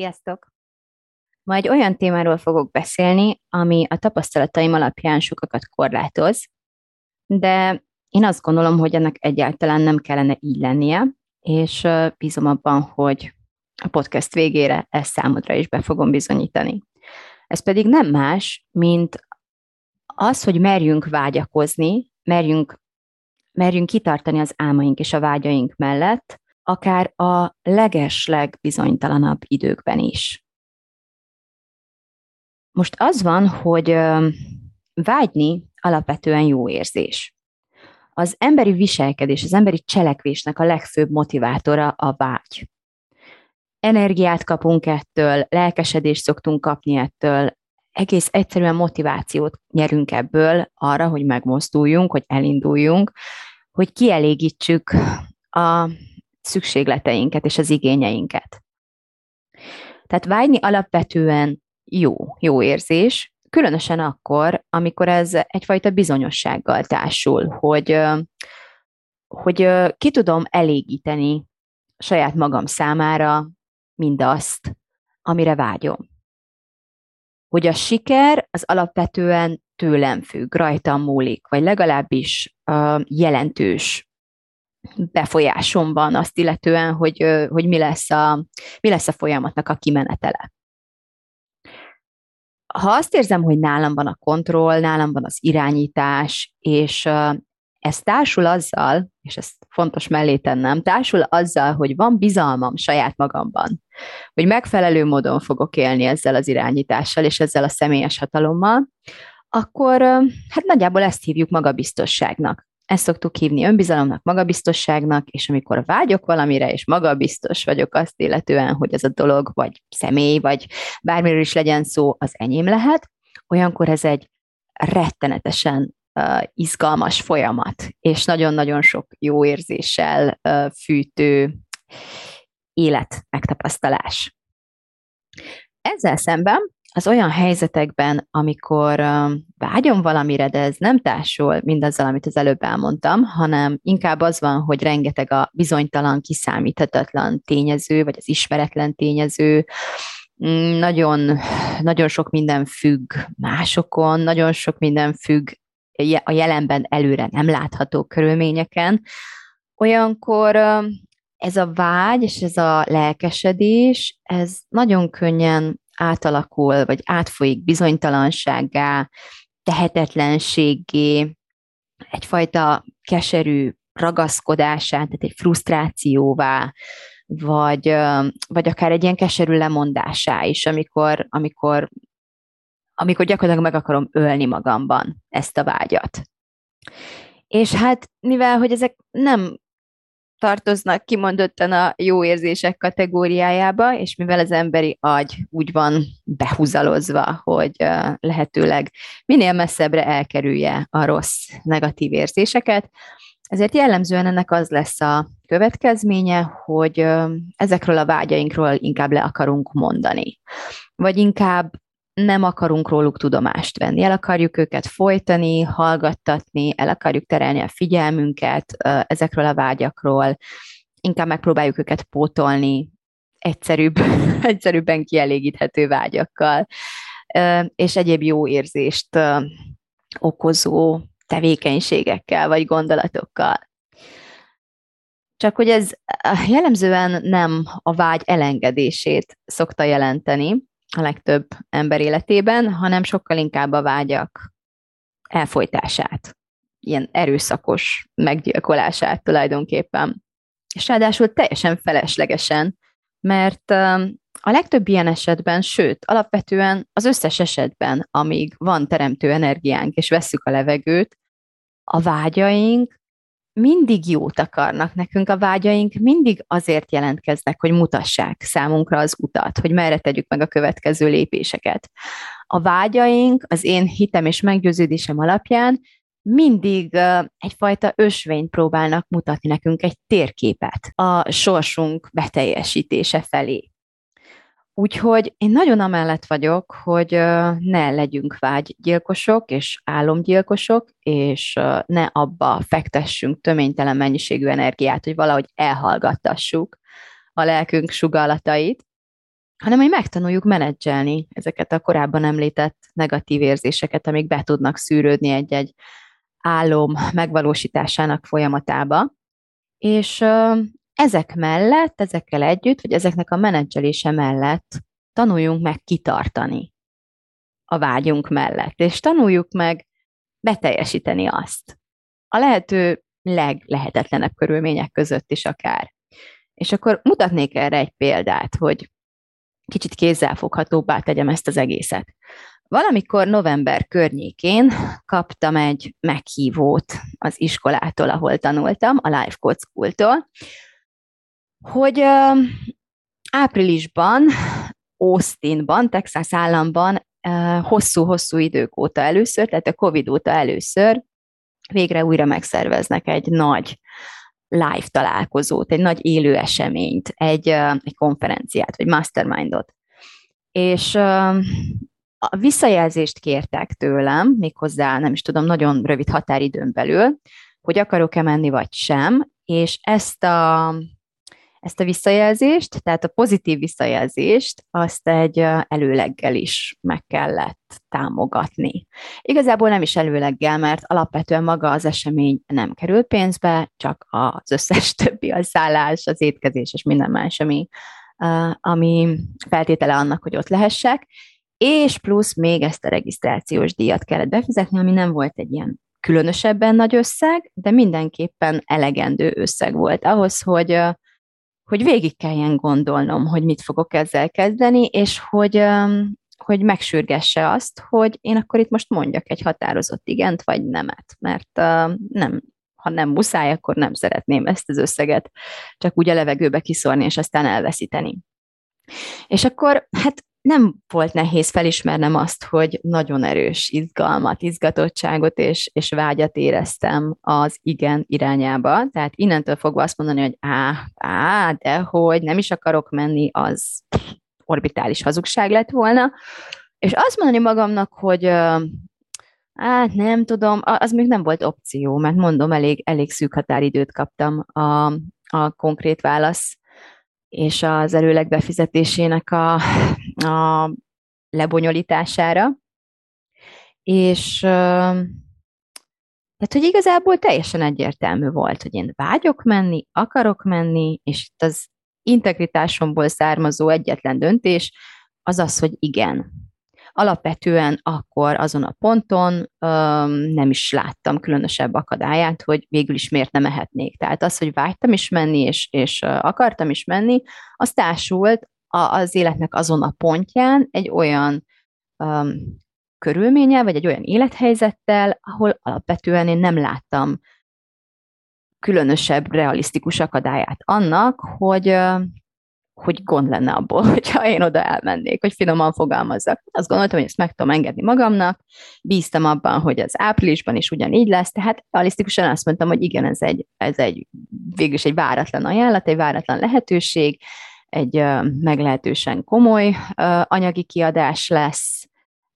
Sziasztok! Ma egy olyan témáról fogok beszélni, ami a tapasztalataim alapján sokakat korlátoz, de én azt gondolom, hogy ennek egyáltalán nem kellene így lennie, és bízom abban, hogy a podcast végére ezt számodra is be fogom bizonyítani. Ez pedig nem más, mint az, hogy merjünk vágyakozni, merjünk, merjünk kitartani az álmaink és a vágyaink mellett, akár a legesleg bizonytalanabb időkben is. Most az van, hogy vágyni alapvetően jó érzés. Az emberi viselkedés, az emberi cselekvésnek a legfőbb motivátora a vágy. Energiát kapunk ettől, lelkesedést szoktunk kapni ettől, egész egyszerűen motivációt nyerünk ebből arra, hogy megmozduljunk, hogy elinduljunk, hogy kielégítsük a szükségleteinket és az igényeinket. Tehát vágyni alapvetően jó, jó érzés, különösen akkor, amikor ez egyfajta bizonyossággal társul, hogy, hogy ki tudom elégíteni saját magam számára mindazt, amire vágyom. Hogy a siker az alapvetően tőlem függ, rajtam múlik, vagy legalábbis jelentős befolyásom van azt illetően, hogy, hogy mi, lesz a, mi lesz a folyamatnak a kimenetele. Ha azt érzem, hogy nálam van a kontroll, nálam van az irányítás, és ez társul azzal, és ezt fontos mellé tennem, társul azzal, hogy van bizalmam saját magamban, hogy megfelelő módon fogok élni ezzel az irányítással és ezzel a személyes hatalommal, akkor hát nagyjából ezt hívjuk magabiztosságnak. Ezt szoktuk hívni önbizalomnak, magabiztosságnak, és amikor vágyok valamire, és magabiztos vagyok azt illetően, hogy ez a dolog, vagy személy, vagy bármiről is legyen szó, az enyém lehet, olyankor ez egy rettenetesen uh, izgalmas folyamat, és nagyon-nagyon sok jó érzéssel uh, fűtő élet megtapasztalás. Ezzel szemben az olyan helyzetekben, amikor vágyom valamire, de ez nem társul mindazzal, amit az előbb elmondtam, hanem inkább az van, hogy rengeteg a bizonytalan, kiszámíthatatlan tényező, vagy az ismeretlen tényező, mm, nagyon, nagyon sok minden függ másokon, nagyon sok minden függ a jelenben előre nem látható körülményeken, olyankor ez a vágy és ez a lelkesedés, ez nagyon könnyen átalakul, vagy átfolyik bizonytalansággá, tehetetlenségé, egyfajta keserű ragaszkodásá, tehát egy frusztrációvá, vagy, vagy akár egy ilyen keserű lemondásá is, amikor, amikor, amikor gyakorlatilag meg akarom ölni magamban ezt a vágyat. És hát mivel, hogy ezek nem tartoznak kimondottan a jó érzések kategóriájába, és mivel az emberi agy úgy van behúzalozva, hogy lehetőleg minél messzebbre elkerülje a rossz, negatív érzéseket, ezért jellemzően ennek az lesz a következménye, hogy ezekről a vágyainkról inkább le akarunk mondani. Vagy inkább nem akarunk róluk tudomást venni, el akarjuk őket folytani, hallgattatni, el akarjuk terelni a figyelmünket ezekről a vágyakról, inkább megpróbáljuk őket pótolni egyszerűbb, egyszerűbben kielégíthető vágyakkal, és egyéb jó érzést okozó tevékenységekkel vagy gondolatokkal. Csak hogy ez jellemzően nem a vágy elengedését szokta jelenteni, a legtöbb ember életében, hanem sokkal inkább a vágyak elfolytását, ilyen erőszakos meggyilkolását tulajdonképpen. És ráadásul teljesen feleslegesen, mert a legtöbb ilyen esetben, sőt, alapvetően az összes esetben, amíg van teremtő energiánk, és vesszük a levegőt, a vágyaink mindig jót akarnak nekünk, a vágyaink mindig azért jelentkeznek, hogy mutassák számunkra az utat, hogy merre tegyük meg a következő lépéseket. A vágyaink az én hitem és meggyőződésem alapján mindig egyfajta ösvényt próbálnak mutatni nekünk egy térképet a sorsunk beteljesítése felé. Úgyhogy én nagyon amellett vagyok, hogy ne legyünk vágygyilkosok és álomgyilkosok, és ne abba fektessünk töménytelen mennyiségű energiát, hogy valahogy elhallgattassuk a lelkünk sugallatait, hanem hogy megtanuljuk menedzselni ezeket a korábban említett negatív érzéseket, amik be tudnak szűrődni egy-egy álom megvalósításának folyamatába. És ezek mellett, ezekkel együtt, vagy ezeknek a menedzselése mellett tanuljunk meg kitartani a vágyunk mellett, és tanuljuk meg beteljesíteni azt. A lehető leglehetetlenebb körülmények között is akár. És akkor mutatnék erre egy példát, hogy kicsit kézzelfoghatóbbá tegyem ezt az egészet. Valamikor november környékén kaptam egy meghívót az iskolától, ahol tanultam, a Life Code School-tól, hogy áprilisban Austinban, Texas államban hosszú-hosszú idők óta először, tehát a Covid óta először végre újra megszerveznek egy nagy live találkozót, egy nagy élő eseményt, egy, egy konferenciát, vagy mastermindot. És a visszajelzést kértek tőlem, méghozzá nem is tudom, nagyon rövid határidőn belül, hogy akarok-e menni vagy sem, és ezt a ezt a visszajelzést, tehát a pozitív visszajelzést, azt egy előleggel is meg kellett támogatni. Igazából nem is előleggel, mert alapvetően maga az esemény nem kerül pénzbe, csak az összes többi, a szállás, az étkezés és minden más, ami, ami feltétele annak, hogy ott lehessek, és plusz még ezt a regisztrációs díjat kellett befizetni, ami nem volt egy ilyen különösebben nagy összeg, de mindenképpen elegendő összeg volt ahhoz, hogy hogy végig kelljen gondolnom, hogy mit fogok ezzel kezdeni, és hogy, hogy megsürgesse azt, hogy én akkor itt most mondjak egy határozott igent, vagy nemet, mert nem, ha nem muszáj, akkor nem szeretném ezt az összeget csak úgy a levegőbe kiszórni, és aztán elveszíteni. És akkor hát nem volt nehéz felismernem azt, hogy nagyon erős izgalmat, izgatottságot és, és vágyat éreztem az igen irányába. Tehát innentől fogva azt mondani, hogy á, á, de hogy nem is akarok menni, az orbitális hazugság lett volna. És azt mondani magamnak, hogy hát nem tudom, az még nem volt opció, mert mondom, elég, elég szűk határidőt kaptam a, a konkrét válasz és az előleg befizetésének a, a lebonyolítására. És tehát, hogy igazából teljesen egyértelmű volt, hogy én vágyok menni, akarok menni, és itt az integritásomból származó egyetlen döntés az az, hogy igen alapvetően akkor azon a ponton öm, nem is láttam különösebb akadályát, hogy végül is miért nem mehetnék. Tehát az, hogy vágytam is menni, és, és akartam is menni, az társult a, az életnek azon a pontján egy olyan öm, körülménye, vagy egy olyan élethelyzettel, ahol alapvetően én nem láttam különösebb, realisztikus akadályát annak, hogy hogy gond lenne abból, hogyha én oda elmennék, hogy finoman fogalmazzak. Azt gondoltam, hogy ezt meg tudom engedni magamnak, bíztam abban, hogy az áprilisban is ugyanígy lesz, tehát realisztikusan azt mondtam, hogy igen, ez egy, ez egy végülis egy váratlan ajánlat, egy váratlan lehetőség, egy meglehetősen komoly anyagi kiadás lesz,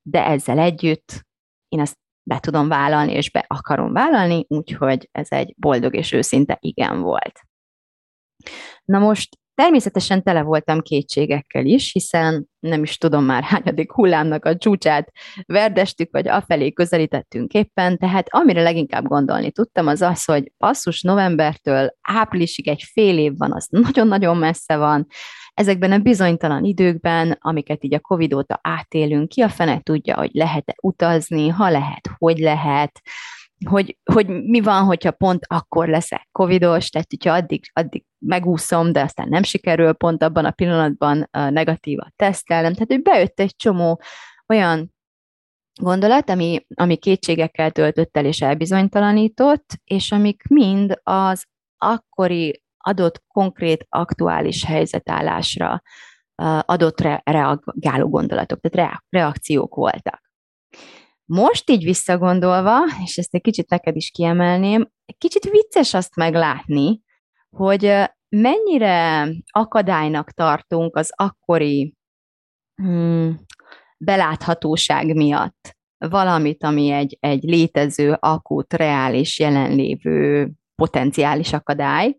de ezzel együtt én ezt be tudom vállalni, és be akarom vállalni, úgyhogy ez egy boldog és őszinte igen volt. Na most Természetesen tele voltam kétségekkel is, hiszen nem is tudom már hányadik hullámnak a csúcsát verdestük, vagy afelé közelítettünk éppen, tehát amire leginkább gondolni tudtam, az az, hogy passzus novembertől áprilisig egy fél év van, az nagyon-nagyon messze van, ezekben a bizonytalan időkben, amiket így a Covid óta átélünk, ki a fene tudja, hogy lehet-e utazni, ha lehet, hogy lehet, hogy, hogy mi van, hogyha pont akkor leszek covidos, tehát hogyha addig, addig megúszom, de aztán nem sikerül pont abban a pillanatban negatívat tesztelnem. Tehát, hogy bejött egy csomó olyan gondolat, ami, ami kétségekkel töltött el és elbizonytalanított, és amik mind az akkori adott konkrét aktuális helyzetállásra adott re- reagáló gondolatok, tehát reakciók voltak. Most így visszagondolva, és ezt egy kicsit neked is kiemelném, egy kicsit vicces azt meglátni, hogy mennyire akadálynak tartunk az akkori hmm, beláthatóság miatt. Valamit, ami egy, egy létező, akut, reális, jelenlévő potenciális akadály,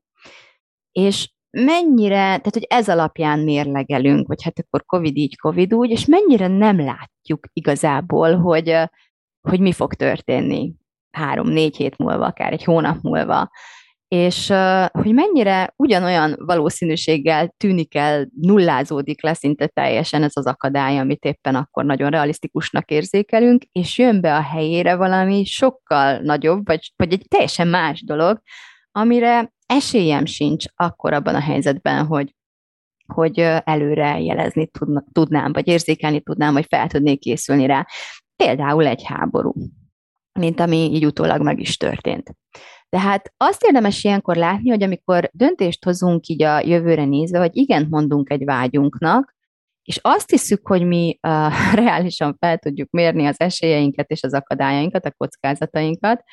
és mennyire, tehát hogy ez alapján mérlegelünk, vagy hát akkor Covid így, Covid úgy, és mennyire nem látjuk igazából, hogy, hogy mi fog történni három-négy hét múlva, akár egy hónap múlva. És hogy mennyire ugyanolyan valószínűséggel tűnik el, nullázódik le szinte teljesen ez az akadály, amit éppen akkor nagyon realisztikusnak érzékelünk, és jön be a helyére valami sokkal nagyobb, vagy, vagy egy teljesen más dolog, amire esélyem sincs akkor abban a helyzetben, hogy, hogy előre jelezni tudnám, vagy érzékelni tudnám, vagy fel tudnék készülni rá. Például egy háború, mint ami így utólag meg is történt. Tehát azt érdemes ilyenkor látni, hogy amikor döntést hozunk így a jövőre nézve, hogy igen mondunk egy vágyunknak, és azt hiszük, hogy mi uh, reálisan fel tudjuk mérni az esélyeinket és az akadályainkat, a kockázatainkat,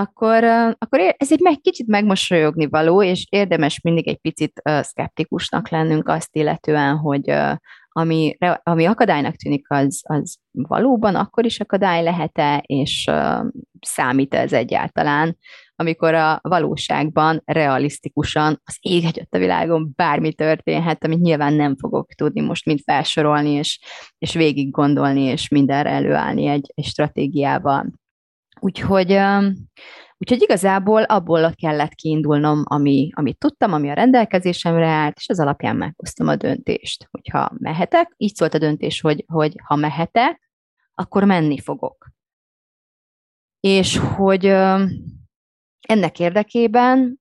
akkor, akkor ez egy meg, kicsit megmosolyogni való, és érdemes mindig egy picit szkeptikusnak lennünk azt illetően, hogy ami, ami akadálynak tűnik, az, az valóban akkor is akadály lehet-e, és számít ez egyáltalán amikor a valóságban realisztikusan az ég egyet a világon bármi történhet, amit nyilván nem fogok tudni most mind felsorolni, és, és végig gondolni, és mindenre előállni egy, egy stratégiával. Úgyhogy, úgyhogy igazából abból kellett kiindulnom, ami, amit tudtam, ami a rendelkezésemre állt, és az alapján meghoztam a döntést, hogyha mehetek. Így szólt a döntés, hogy, hogy ha mehetek, akkor menni fogok. És hogy ennek érdekében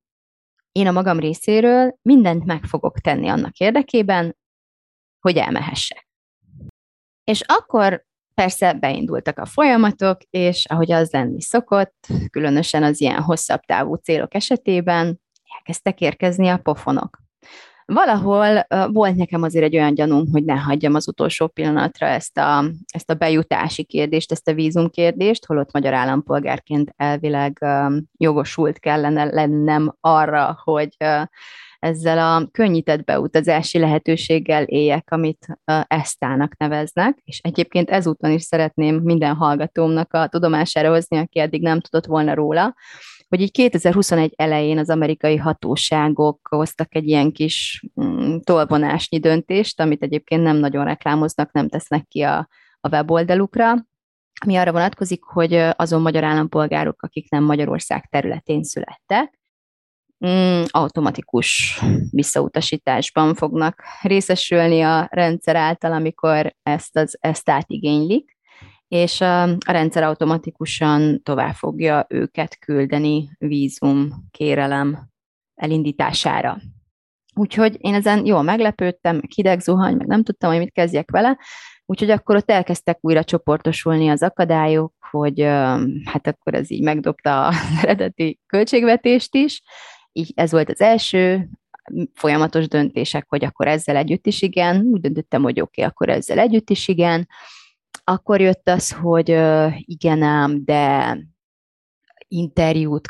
én a magam részéről mindent meg fogok tenni annak érdekében, hogy elmehessek. És akkor persze beindultak a folyamatok, és ahogy az lenni szokott, különösen az ilyen hosszabb távú célok esetében, elkezdtek érkezni a pofonok. Valahol volt nekem azért egy olyan gyanúm, hogy ne hagyjam az utolsó pillanatra ezt a, ezt a bejutási kérdést, ezt a vízum kérdést, holott magyar állampolgárként elvileg jogosult kellene lennem arra, hogy ezzel a könnyített beutazási lehetőséggel éljek, amit ESTA-nak neveznek, és egyébként ezúton is szeretném minden hallgatómnak a tudomására hozni, aki eddig nem tudott volna róla, hogy így 2021 elején az amerikai hatóságok hoztak egy ilyen kis mm, tolvonásnyi döntést, amit egyébként nem nagyon reklámoznak, nem tesznek ki a, a weboldalukra, ami arra vonatkozik, hogy azon magyar állampolgárok, akik nem Magyarország területén születtek, mm, automatikus visszautasításban fognak részesülni a rendszer által, amikor ezt, az, ezt átigénylik és a, a rendszer automatikusan tovább fogja őket küldeni vízum kérelem elindítására. Úgyhogy én ezen jól meglepődtem, hideg zuhany, meg nem tudtam, hogy mit kezdjek vele, úgyhogy akkor ott elkezdtek újra csoportosulni az akadályok, hogy hát akkor ez így megdobta az eredeti költségvetést is, így ez volt az első, folyamatos döntések, hogy akkor ezzel együtt is igen, úgy döntöttem, hogy oké, okay, akkor ezzel együtt is igen, akkor jött az, hogy igen ám, de interjút,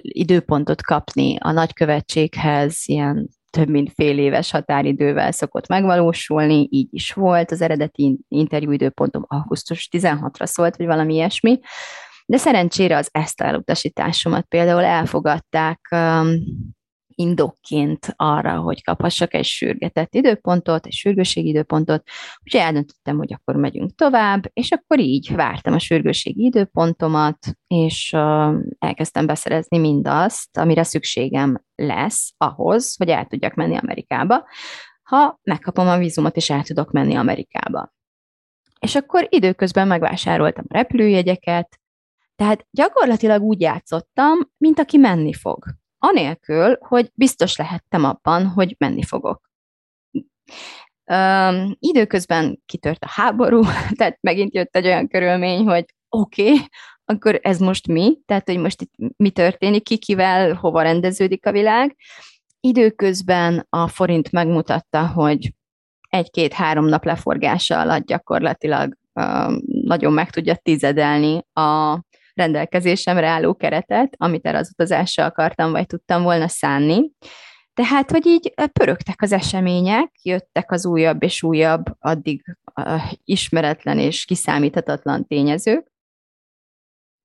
időpontot kapni a nagykövetséghez, ilyen több mint fél éves határidővel szokott megvalósulni, így is volt. Az eredeti interjú időpontom augusztus 16-ra szólt, vagy valami ilyesmi. De szerencsére az ezt elutasításomat például elfogadták indokként arra, hogy kaphassak egy sürgetett időpontot, egy sürgőségi időpontot, úgyhogy eldöntöttem, hogy akkor megyünk tovább, és akkor így vártam a sürgőségi időpontomat, és uh, elkezdtem beszerezni mindazt, amire szükségem lesz ahhoz, hogy el tudjak menni Amerikába, ha megkapom a vízumot, és el tudok menni Amerikába. És akkor időközben megvásároltam a repülőjegyeket, tehát gyakorlatilag úgy játszottam, mint aki menni fog anélkül, hogy biztos lehettem abban, hogy menni fogok. Um, időközben kitört a háború, tehát megint jött egy olyan körülmény, hogy oké, okay, akkor ez most mi? Tehát, hogy most itt mi történik, ki kivel, hova rendeződik a világ. Időközben a forint megmutatta, hogy egy-két-három nap leforgása alatt gyakorlatilag uh, nagyon meg tudja tizedelni a rendelkezésemre álló keretet, amit erre az utazásra akartam, vagy tudtam volna szánni. Tehát, hogy így pörögtek az események, jöttek az újabb és újabb, addig uh, ismeretlen és kiszámíthatatlan tényezők,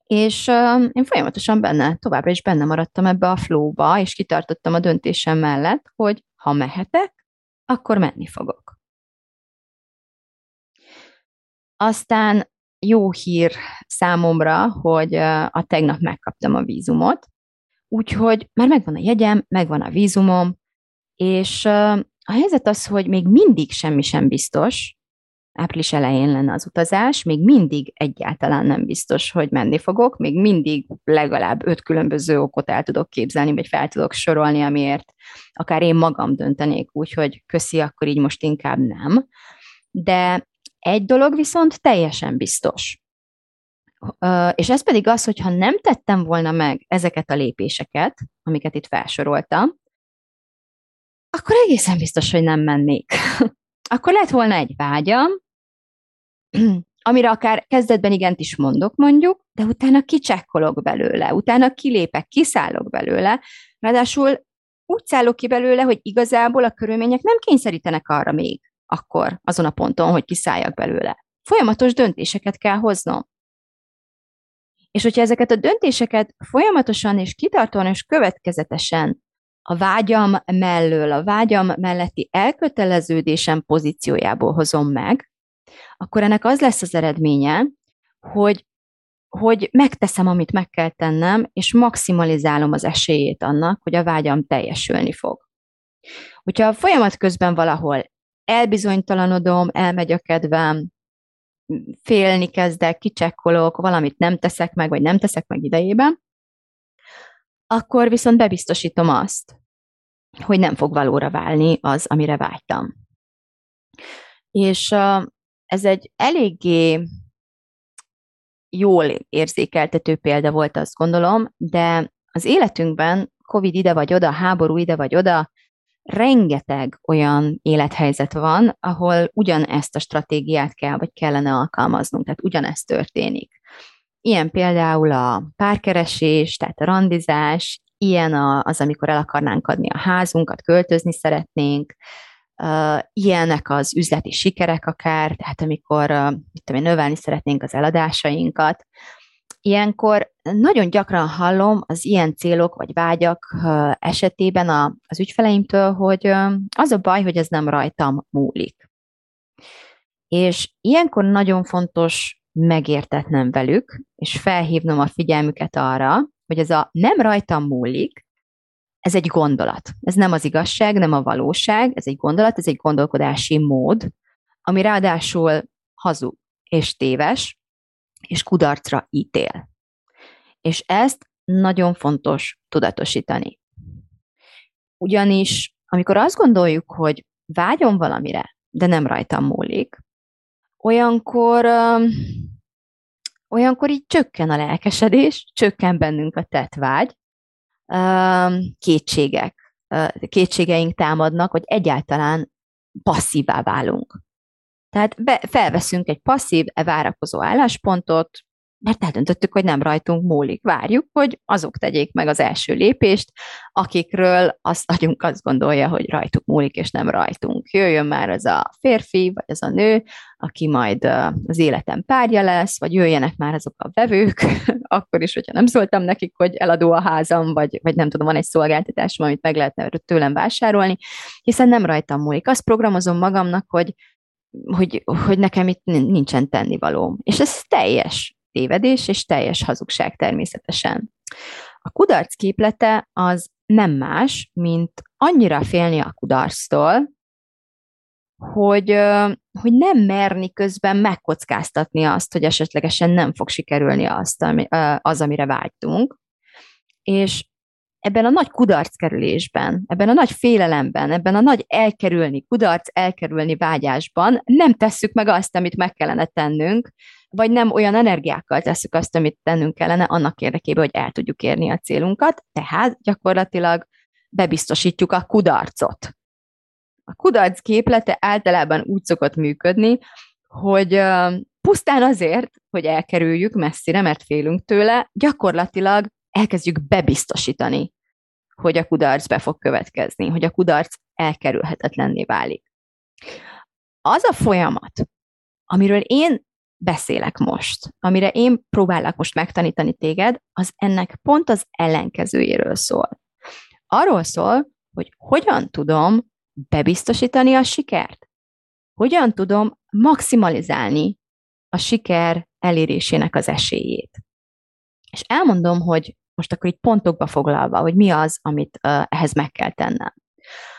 és uh, én folyamatosan benne, továbbra is benne maradtam ebbe a flóba, és kitartottam a döntésem mellett, hogy ha mehetek, akkor menni fogok. Aztán jó hír számomra, hogy a tegnap megkaptam a vízumot, úgyhogy már megvan a jegyem, megvan a vízumom, és a helyzet az, hogy még mindig semmi sem biztos, április elején lenne az utazás, még mindig egyáltalán nem biztos, hogy menni fogok, még mindig legalább öt különböző okot el tudok képzelni, vagy fel tudok sorolni, amiért akár én magam döntenék úgy, hogy köszi, akkor így most inkább nem. De egy dolog viszont teljesen biztos. És ez pedig az, hogy ha nem tettem volna meg ezeket a lépéseket, amiket itt felsoroltam, akkor egészen biztos, hogy nem mennék. akkor lett volna egy vágyam, amire akár kezdetben igent is mondok, mondjuk, de utána kicsekkolok belőle, utána kilépek, kiszállok belőle, ráadásul úgy szállok ki belőle, hogy igazából a körülmények nem kényszerítenek arra még, akkor azon a ponton, hogy kiszálljak belőle. Folyamatos döntéseket kell hoznom. És hogyha ezeket a döntéseket folyamatosan és kitartóan és következetesen a vágyam mellől, a vágyam melletti elköteleződésem pozíciójából hozom meg, akkor ennek az lesz az eredménye, hogy, hogy megteszem, amit meg kell tennem, és maximalizálom az esélyét annak, hogy a vágyam teljesülni fog. Hogyha a folyamat közben valahol elbizonytalanodom, elmegy a kedvem, félni kezdek, kicsekkolok, valamit nem teszek meg, vagy nem teszek meg idejében, akkor viszont bebiztosítom azt, hogy nem fog valóra válni az, amire vágytam. És ez egy eléggé jól érzékeltető példa volt, azt gondolom, de az életünkben, Covid ide vagy oda, háború ide vagy oda, rengeteg olyan élethelyzet van, ahol ugyanezt a stratégiát kell, vagy kellene alkalmaznunk, tehát ugyanezt történik. Ilyen például a párkeresés, tehát a randizás, ilyen az, amikor el akarnánk adni a házunkat, költözni szeretnénk, ilyenek az üzleti sikerek akár, tehát amikor mit tudom én, növelni szeretnénk az eladásainkat, Ilyenkor nagyon gyakran hallom az ilyen célok vagy vágyak esetében a, az ügyfeleimtől, hogy az a baj, hogy ez nem rajtam múlik. És ilyenkor nagyon fontos megértetnem velük, és felhívnom a figyelmüket arra, hogy ez a nem rajtam múlik, ez egy gondolat. Ez nem az igazság, nem a valóság, ez egy gondolat, ez egy gondolkodási mód, ami ráadásul hazug és téves, és kudarcra ítél. És ezt nagyon fontos tudatosítani. Ugyanis, amikor azt gondoljuk, hogy vágyom valamire, de nem rajtam múlik, olyankor, olyankor így csökken a lelkesedés, csökken bennünk a tettvágy, kétségek, kétségeink támadnak, hogy egyáltalán passzívá válunk. Tehát be, felveszünk egy passzív, e várakozó álláspontot, mert eldöntöttük, hogy nem rajtunk múlik. Várjuk, hogy azok tegyék meg az első lépést, akikről azt agyunk azt gondolja, hogy rajtuk múlik, és nem rajtunk. Jöjjön már az a férfi, vagy az a nő, aki majd az életem párja lesz, vagy jöjjenek már azok a vevők, akkor is, hogyha nem szóltam nekik, hogy eladó a házam, vagy, vagy nem tudom, van egy szolgáltatásom, amit meg lehetne tőlem vásárolni, hiszen nem rajtam múlik. Azt programozom magamnak, hogy hogy, hogy nekem itt nincsen tennivaló. És ez teljes tévedés és teljes hazugság természetesen. A kudarc képlete az nem más, mint annyira félni a kudarctól, hogy, hogy nem merni közben megkockáztatni azt, hogy esetlegesen nem fog sikerülni azt, ami, az, amire vágytunk. És ebben a nagy kudarckerülésben, ebben a nagy félelemben, ebben a nagy elkerülni, kudarc elkerülni vágyásban nem tesszük meg azt, amit meg kellene tennünk, vagy nem olyan energiákkal tesszük azt, amit tennünk kellene annak érdekében, hogy el tudjuk érni a célunkat, tehát gyakorlatilag bebiztosítjuk a kudarcot. A kudarc képlete általában úgy szokott működni, hogy pusztán azért, hogy elkerüljük messzire, mert félünk tőle, gyakorlatilag elkezdjük bebiztosítani, hogy a kudarc be fog következni, hogy a kudarc elkerülhetetlenné válik. Az a folyamat, amiről én beszélek most, amire én próbálok most megtanítani téged, az ennek pont az ellenkezőjéről szól. Arról szól, hogy hogyan tudom bebiztosítani a sikert, hogyan tudom maximalizálni a siker elérésének az esélyét. És elmondom, hogy most akkor így pontokba foglalva, hogy mi az, amit ehhez meg kell tennem.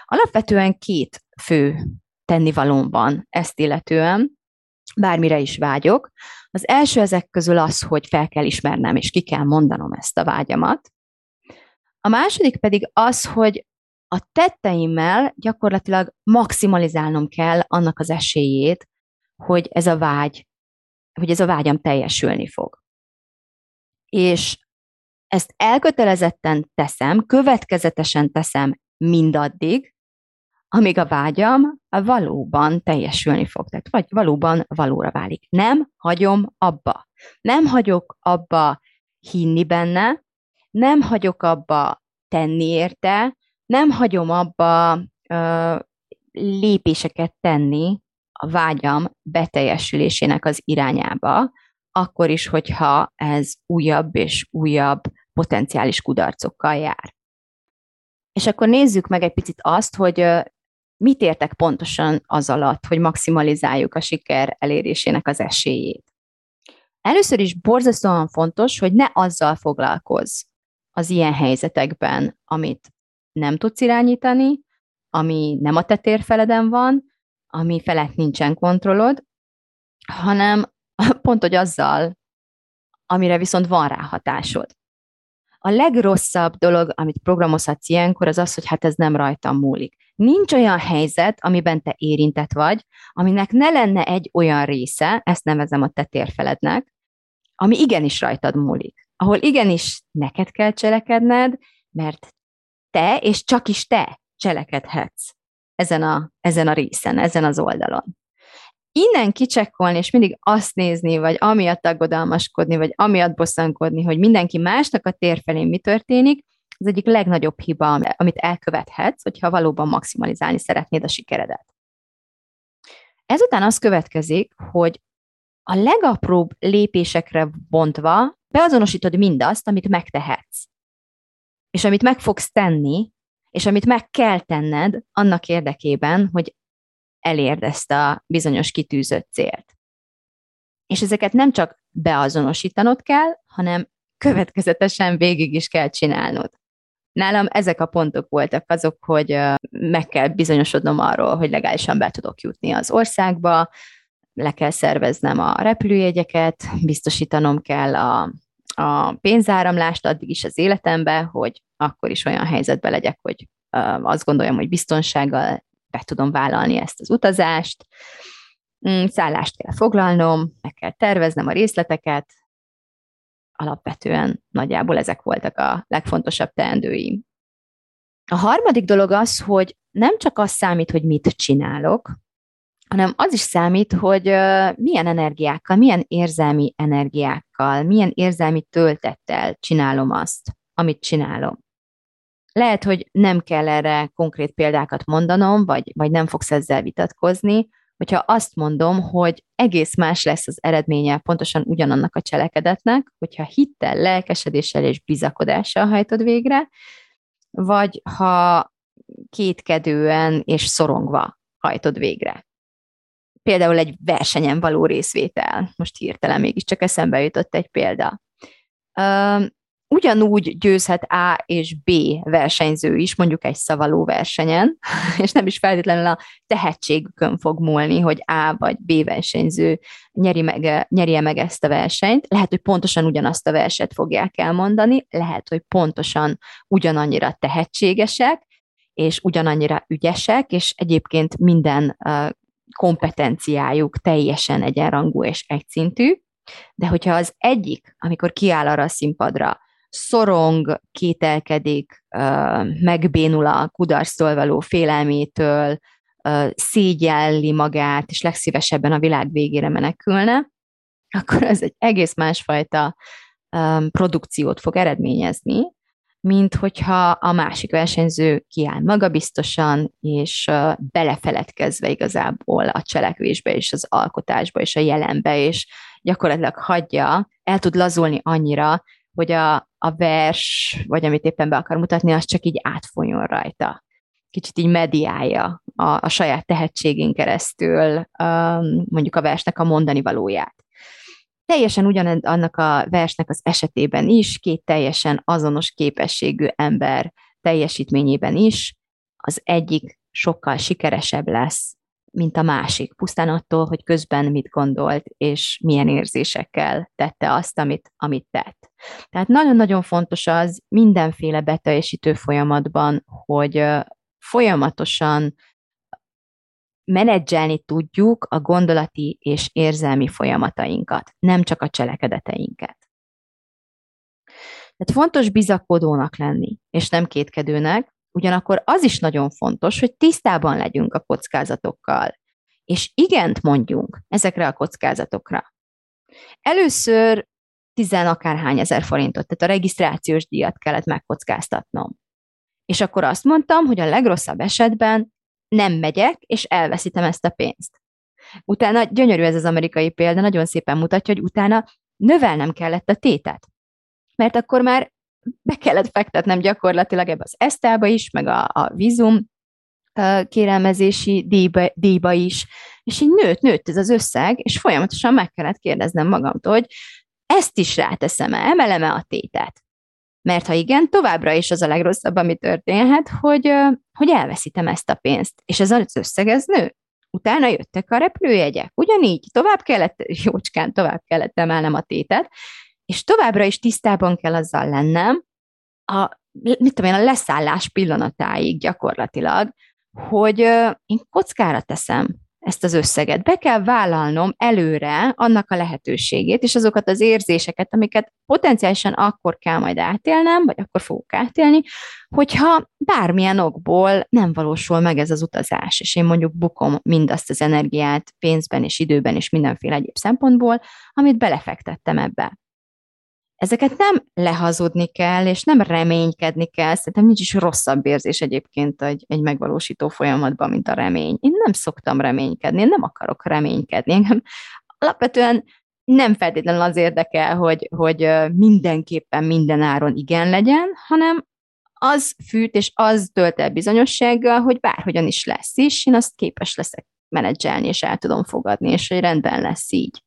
Alapvetően két fő tennivalóm van ezt illetően, bármire is vágyok. Az első ezek közül az, hogy fel kell ismernem, és ki kell mondanom ezt a vágyamat. A második pedig az, hogy a tetteimmel gyakorlatilag maximalizálnom kell annak az esélyét, hogy ez a vágy, hogy ez a vágyam teljesülni fog. És ezt elkötelezetten teszem, következetesen teszem mindaddig, amíg a vágyam valóban teljesülni fog, tehát vagy valóban valóra válik. Nem hagyom abba. Nem hagyok abba hinni benne, nem hagyok abba tenni érte, nem hagyom abba ö, lépéseket tenni a vágyam beteljesülésének az irányába, akkor is, hogyha ez újabb és újabb potenciális kudarcokkal jár. És akkor nézzük meg egy picit azt, hogy mit értek pontosan az alatt, hogy maximalizáljuk a siker elérésének az esélyét. Először is borzasztóan fontos, hogy ne azzal foglalkozz az ilyen helyzetekben, amit nem tudsz irányítani, ami nem a te térfeleden van, ami felett nincsen kontrollod, hanem pont, hogy azzal, amire viszont van rá hatásod. A legrosszabb dolog, amit programozhatsz ilyenkor, az az, hogy hát ez nem rajtam múlik. Nincs olyan helyzet, amiben te érintett vagy, aminek ne lenne egy olyan része, ezt nevezem a te térfelednek, ami igenis rajtad múlik. Ahol igenis neked kell cselekedned, mert te és csak is te cselekedhetsz ezen a, ezen a részen, ezen az oldalon. Innen kicsekkolni, és mindig azt nézni, vagy amiatt aggodalmaskodni, vagy amiatt bosszankodni, hogy mindenki másnak a tér felé mi történik, az egyik legnagyobb hiba, amit elkövethetsz, hogyha valóban maximalizálni szeretnéd a sikeredet. Ezután az következik, hogy a legapróbb lépésekre bontva beazonosítod mindazt, amit megtehetsz és amit meg fogsz tenni, és amit meg kell tenned annak érdekében, hogy elérd ezt a bizonyos kitűzött célt. És ezeket nem csak beazonosítanod kell, hanem következetesen végig is kell csinálnod. Nálam ezek a pontok voltak azok, hogy meg kell bizonyosodnom arról, hogy legálisan be tudok jutni az országba, le kell szerveznem a repülőjegyeket, biztosítanom kell a a pénzáramlást addig is az életembe, hogy akkor is olyan helyzetben legyek, hogy azt gondolom, hogy biztonsággal be tudom vállalni ezt az utazást, mm, szállást kell foglalnom, meg kell terveznem a részleteket, alapvetően nagyjából ezek voltak a legfontosabb teendőim. A harmadik dolog az, hogy nem csak az számít, hogy mit csinálok, hanem az is számít, hogy milyen energiákkal, milyen érzelmi energiákkal, milyen érzelmi töltettel csinálom azt, amit csinálom. Lehet, hogy nem kell erre konkrét példákat mondanom, vagy, vagy nem fogsz ezzel vitatkozni, hogyha azt mondom, hogy egész más lesz az eredménye pontosan ugyanannak a cselekedetnek, hogyha hittel, lelkesedéssel és bizakodással hajtod végre, vagy ha kétkedően és szorongva hajtod végre például egy versenyen való részvétel. Most hirtelen mégiscsak eszembe jutott egy példa. Ugyanúgy győzhet A és B versenyző is, mondjuk egy szavaló versenyen, és nem is feltétlenül a tehetségükön fog múlni, hogy A vagy B versenyző nyeri meg, nyerje meg ezt a versenyt. Lehet, hogy pontosan ugyanazt a verset fogják elmondani, lehet, hogy pontosan ugyanannyira tehetségesek, és ugyanannyira ügyesek, és egyébként minden kompetenciájuk teljesen egyenrangú és egyszintű, de hogyha az egyik, amikor kiáll arra a színpadra, szorong, kételkedik, megbénul a kudarctól való félelmétől, szégyelli magát, és legszívesebben a világ végére menekülne, akkor ez egy egész másfajta produkciót fog eredményezni, mint hogyha a másik versenyző kiáll magabiztosan, és belefeledkezve igazából a cselekvésbe, és az alkotásba, és a jelenbe, és gyakorlatilag hagyja, el tud lazulni annyira, hogy a, a vers, vagy amit éppen be akar mutatni, az csak így átfolyjon rajta. Kicsit így mediálja a, a saját tehetségén keresztül um, mondjuk a versnek a mondani valóját. Teljesen ugyan annak a versnek az esetében is, két teljesen azonos képességű ember teljesítményében is, az egyik sokkal sikeresebb lesz, mint a másik, pusztán attól, hogy közben mit gondolt, és milyen érzésekkel tette azt, amit, amit tett. Tehát nagyon-nagyon fontos az mindenféle beteljesítő folyamatban, hogy folyamatosan menedzselni tudjuk a gondolati és érzelmi folyamatainkat, nem csak a cselekedeteinket. Tehát fontos bizakodónak lenni, és nem kétkedőnek, ugyanakkor az is nagyon fontos, hogy tisztában legyünk a kockázatokkal, és igent mondjunk ezekre a kockázatokra. Először tizen akárhány ezer forintot, tehát a regisztrációs díjat kellett megkockáztatnom. És akkor azt mondtam, hogy a legrosszabb esetben nem megyek, és elveszítem ezt a pénzt. Utána, gyönyörű ez az amerikai példa, nagyon szépen mutatja, hogy utána növelnem kellett a tétet. Mert akkor már be kellett fektetnem gyakorlatilag ebbe az esztába is, meg a, a vízum kérelmezési díjba, díjba is, és így nőtt, nőtt ez az összeg, és folyamatosan meg kellett kérdeznem magamtól, hogy ezt is ráteszem-e, emelem-e a tétet? Mert ha igen, továbbra is az a legrosszabb, ami történhet, hogy, hogy elveszítem ezt a pénzt. És ez az összeg, ez nő. Utána jöttek a repülőjegyek. Ugyanígy tovább kellett, jócskán tovább kellett emelnem a tétet, és továbbra is tisztában kell azzal lennem, a, mit tudom én, a leszállás pillanatáig gyakorlatilag, hogy én kockára teszem ezt az összeget. Be kell vállalnom előre annak a lehetőségét, és azokat az érzéseket, amiket potenciálisan akkor kell majd átélnem, vagy akkor fogok átélni, hogyha bármilyen okból nem valósul meg ez az utazás, és én mondjuk bukom mindazt az energiát pénzben és időben és mindenféle egyéb szempontból, amit belefektettem ebbe ezeket nem lehazudni kell, és nem reménykedni kell. Szerintem nincs is rosszabb érzés egyébként egy, egy megvalósító folyamatban, mint a remény. Én nem szoktam reménykedni, én nem akarok reménykedni. Engem alapvetően nem feltétlenül az érdekel, hogy, hogy mindenképpen minden áron igen legyen, hanem az fűt és az tölt el bizonyossággal, hogy bárhogyan is lesz is, én azt képes leszek menedzselni, és el tudom fogadni, és hogy rendben lesz így.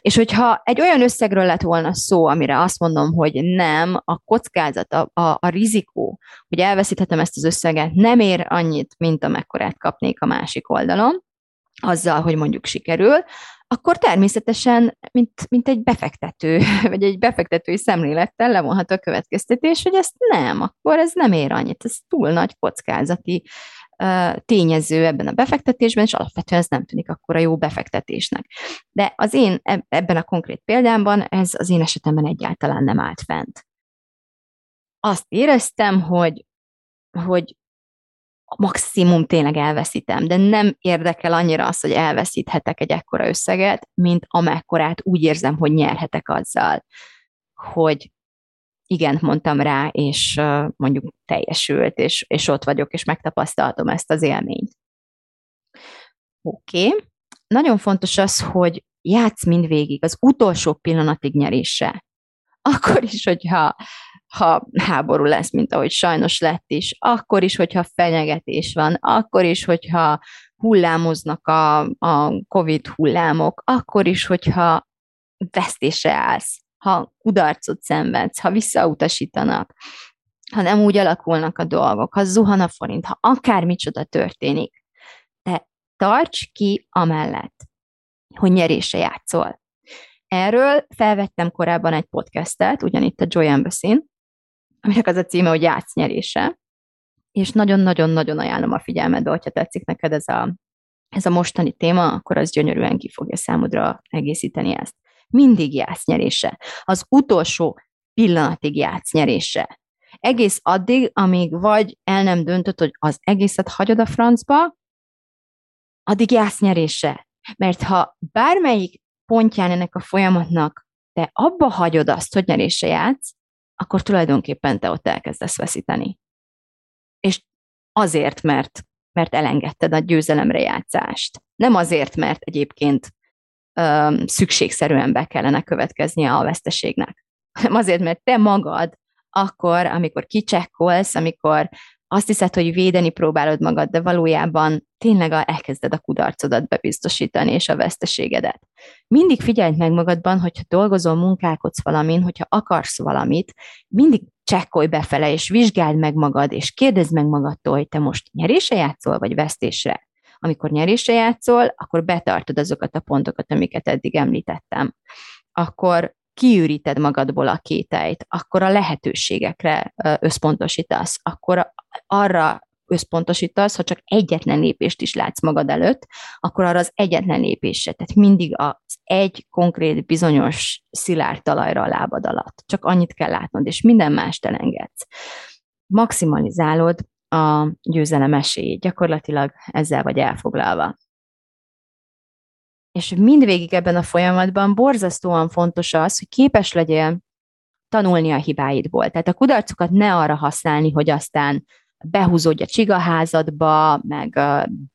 És hogyha egy olyan összegről lett volna szó, amire azt mondom, hogy nem, a kockázat, a, a, a rizikó, hogy elveszíthetem ezt az összeget, nem ér annyit, mint amekkorát kapnék a másik oldalon, azzal, hogy mondjuk sikerül, akkor természetesen, mint, mint egy befektető, vagy egy befektetői szemlélettel levonható a következtetés, hogy ezt nem, akkor ez nem ér annyit, ez túl nagy kockázati tényező ebben a befektetésben, és alapvetően ez nem tűnik akkor a jó befektetésnek. De az én ebben a konkrét példámban ez az én esetemben egyáltalán nem állt fent. Azt éreztem, hogy, hogy maximum tényleg elveszítem, de nem érdekel annyira az, hogy elveszíthetek egy ekkora összeget, mint amekkorát úgy érzem, hogy nyerhetek azzal, hogy igent mondtam rá, és mondjuk teljesült, és, és ott vagyok, és megtapasztaltam ezt az élményt. Oké. Okay. Nagyon fontos az, hogy játsz mindvégig, az utolsó pillanatig nyerése. Akkor is, hogyha ha háború lesz, mint ahogy sajnos lett is, akkor is, hogyha fenyegetés van, akkor is, hogyha hullámoznak a, a COVID hullámok, akkor is, hogyha vesztésre állsz, ha kudarcot szenvedsz, ha visszautasítanak, ha nem úgy alakulnak a dolgok, ha zuhan a forint, ha akármicsoda történik, te tarts ki amellett, hogy nyerése játszol. Erről felvettem korábban egy podcastet, ugyanitt a Joy Embassy, aminek az a címe, hogy játsz nyerése, és nagyon-nagyon-nagyon ajánlom a figyelmedbe, hogyha tetszik neked ez a, ez a mostani téma, akkor az gyönyörűen ki fogja számodra egészíteni ezt. Mindig játsz nyerése. Az utolsó pillanatig játsz nyerése. Egész addig, amíg vagy el nem döntött, hogy az egészet hagyod a francba, addig játsz nyerése. Mert ha bármelyik pontján ennek a folyamatnak te abba hagyod azt, hogy nyerése játsz, akkor tulajdonképpen te ott elkezdesz veszíteni. És azért, mert, mert elengedted a győzelemre játszást. Nem azért, mert egyébként szükségszerűen be kellene következnie a veszteségnek, hanem azért, mert te magad akkor, amikor kicsekkolsz, amikor azt hiszed, hogy védeni próbálod magad, de valójában tényleg elkezded a kudarcodat bebiztosítani, és a veszteségedet. Mindig figyeld meg magadban, hogyha dolgozol, munkálkodsz valamin, hogyha akarsz valamit, mindig csekkolj befele, és vizsgáld meg magad, és kérdezd meg magadtól, hogy te most nyerése játszol, vagy vesztésre. Amikor nyerése játszol, akkor betartod azokat a pontokat, amiket eddig említettem. Akkor kiüríted magadból a kételyt, akkor a lehetőségekre összpontosítasz, akkor arra összpontosítasz, ha csak egyetlen lépést is látsz magad előtt, akkor arra az egyetlen lépésre, tehát mindig az egy konkrét, bizonyos szilárd talajra a lábad alatt. Csak annyit kell látnod, és minden mást elengedsz. Maximalizálod a győzelem esélyét. Gyakorlatilag ezzel vagy elfoglalva. És mindvégig ebben a folyamatban borzasztóan fontos az, hogy képes legyél tanulni a hibáidból. Tehát a kudarcokat ne arra használni, hogy aztán behúzódj a csigaházadba, meg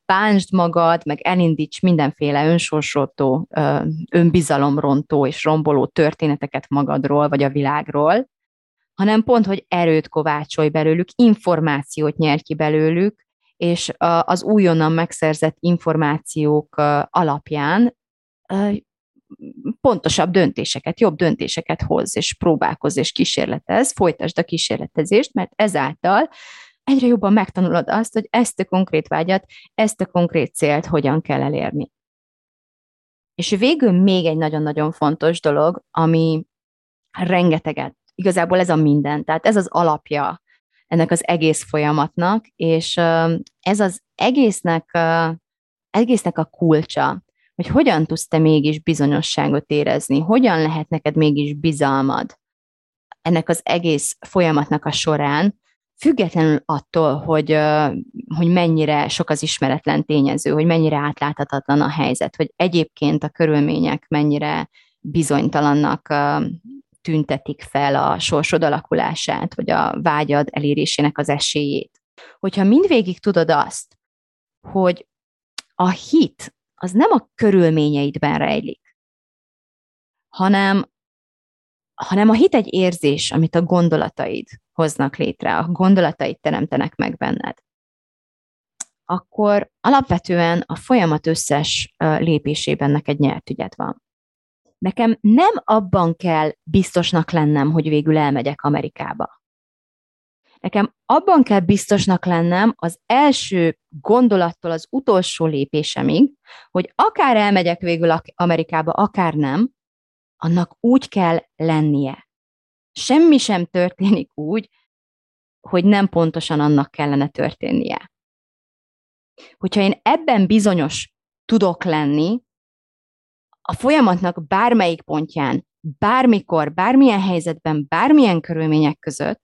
bántsd magad, meg elindíts mindenféle önsorsoltó, önbizalomrontó és romboló történeteket magadról, vagy a világról, hanem pont, hogy erőt kovácsolj belőlük, információt nyer ki belőlük, és az újonnan megszerzett információk alapján pontosabb döntéseket, jobb döntéseket hoz, és próbálkoz, és kísérletez, folytasd a kísérletezést, mert ezáltal egyre jobban megtanulod azt, hogy ezt a konkrét vágyat, ezt a konkrét célt hogyan kell elérni. És végül még egy nagyon-nagyon fontos dolog, ami rengeteget, igazából ez a minden, tehát ez az alapja ennek az egész folyamatnak, és ez az egésznek, egésznek a kulcsa, hogy hogyan tudsz te mégis bizonyosságot érezni, hogyan lehet neked mégis bizalmad ennek az egész folyamatnak a során, függetlenül attól, hogy, hogy mennyire sok az ismeretlen tényező, hogy mennyire átláthatatlan a helyzet, hogy egyébként a körülmények mennyire bizonytalannak tüntetik fel a sorsod alakulását, vagy a vágyad elérésének az esélyét. Hogyha mindvégig tudod azt, hogy a hit az nem a körülményeidben rejlik, hanem, hanem a hit egy érzés, amit a gondolataid hoznak létre, a gondolataid teremtenek meg benned, akkor alapvetően a folyamat összes lépésében neked nyert ügyed van. Nekem nem abban kell biztosnak lennem, hogy végül elmegyek Amerikába. Nekem abban kell biztosnak lennem az első gondolattól az utolsó lépésemig, hogy akár elmegyek végül Amerikába, akár nem, annak úgy kell lennie. Semmi sem történik úgy, hogy nem pontosan annak kellene történnie. Hogyha én ebben bizonyos tudok lenni, a folyamatnak bármelyik pontján, bármikor, bármilyen helyzetben, bármilyen körülmények között,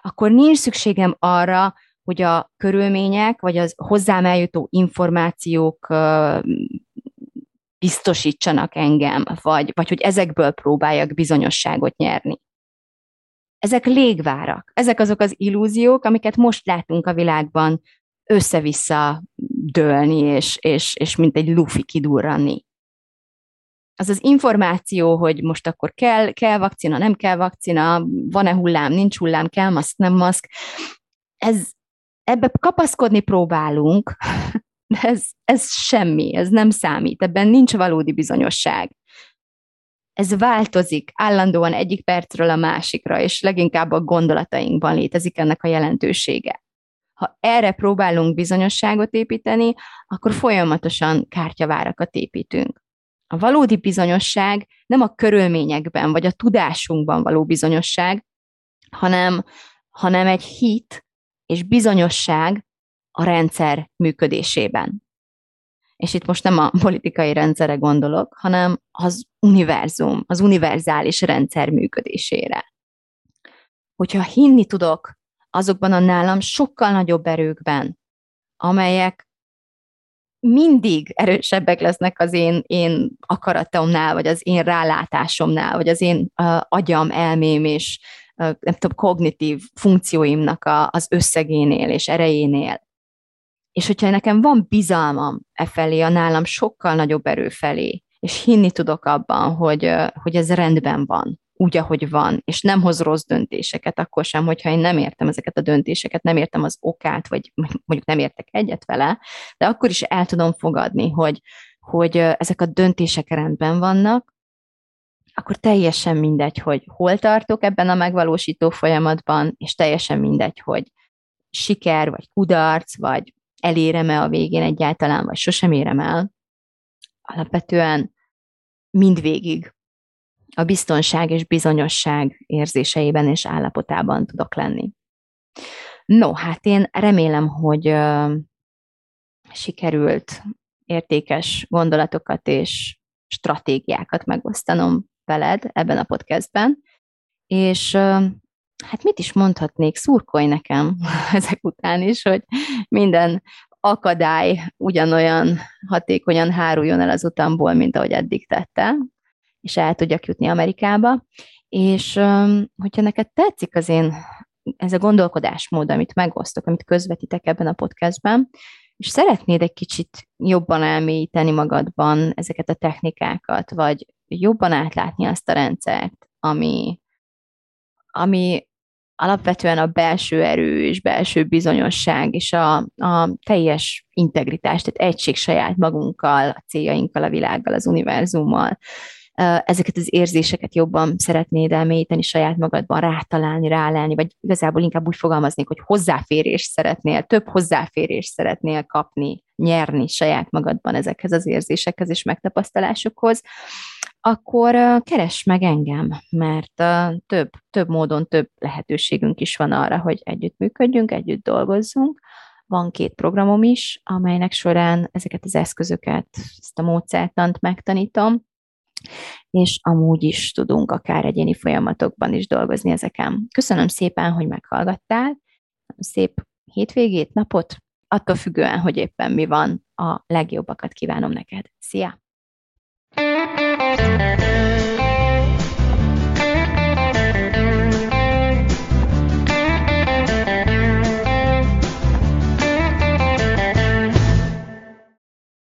akkor nincs szükségem arra, hogy a körülmények, vagy az hozzám eljutó információk biztosítsanak engem, vagy, vagy hogy ezekből próbáljak bizonyosságot nyerni. Ezek légvárak, ezek azok az illúziók, amiket most látunk a világban össze-vissza dőlni, és, és, és mint egy lufi kidurranni az az információ, hogy most akkor kell, kell vakcina, nem kell vakcina, van-e hullám, nincs hullám, kell maszk, nem maszk, ez, ebbe kapaszkodni próbálunk, de ez, ez semmi, ez nem számít, ebben nincs valódi bizonyosság. ez változik állandóan egyik percről a másikra, és leginkább a gondolatainkban létezik ennek a jelentősége. Ha erre próbálunk bizonyosságot építeni, akkor folyamatosan kártyavárakat építünk. A valódi bizonyosság nem a körülményekben vagy a tudásunkban való bizonyosság, hanem, hanem egy hit és bizonyosság a rendszer működésében. És itt most nem a politikai rendszere gondolok, hanem az univerzum, az univerzális rendszer működésére. Hogyha hinni tudok azokban a nálam sokkal nagyobb erőkben, amelyek mindig erősebbek lesznek az én, én akaratomnál, vagy az én rálátásomnál, vagy az én uh, agyam, elmém és uh, nem tudom, kognitív funkcióimnak a, az összegénél és erejénél. És hogyha nekem van bizalmam e felé, a nálam sokkal nagyobb erő felé, és hinni tudok abban, hogy, hogy ez rendben van, úgy, ahogy van, és nem hoz rossz döntéseket, akkor sem, hogyha én nem értem ezeket a döntéseket, nem értem az okát, vagy mondjuk nem értek egyet vele, de akkor is el tudom fogadni, hogy, hogy ezek a döntések rendben vannak, akkor teljesen mindegy, hogy hol tartok ebben a megvalósító folyamatban, és teljesen mindegy, hogy siker, vagy kudarc, vagy elérem-e a végén egyáltalán, vagy sosem érem el. Alapvetően mindvégig a biztonság és bizonyosság érzéseiben és állapotában tudok lenni. No, hát én remélem, hogy uh, sikerült értékes gondolatokat és stratégiákat megosztanom veled ebben a podcastben, és uh, hát mit is mondhatnék, szurkolj nekem ezek után is, hogy minden akadály ugyanolyan hatékonyan háruljon el az utamból, mint ahogy eddig tette, és el tudjak jutni Amerikába. És hogyha neked tetszik az én ez a gondolkodásmód, amit megosztok, amit közvetítek ebben a podcastben, és szeretnéd egy kicsit jobban elmélyíteni magadban ezeket a technikákat, vagy jobban átlátni azt a rendszert, ami, ami alapvetően a belső erő és belső bizonyosság és a, a teljes integritás, tehát egység saját magunkkal, a céljainkkal, a világgal, az univerzummal, ezeket az érzéseket jobban szeretnéd elmélyíteni saját magadban, rátalálni, rálelni, vagy igazából inkább úgy fogalmaznék, hogy hozzáférést szeretnél, több hozzáférést szeretnél kapni, nyerni saját magadban ezekhez az érzésekhez és megtapasztalásokhoz, akkor keres meg engem, mert több, több módon több lehetőségünk is van arra, hogy együttműködjünk, együtt dolgozzunk. Van két programom is, amelynek során ezeket az eszközöket, ezt a módszertant megtanítom, és amúgy is tudunk akár egyéni folyamatokban is dolgozni ezeken. Köszönöm szépen, hogy meghallgattál, szép hétvégét, napot, attól függően, hogy éppen mi van, a legjobbakat kívánom neked. Szia! thank you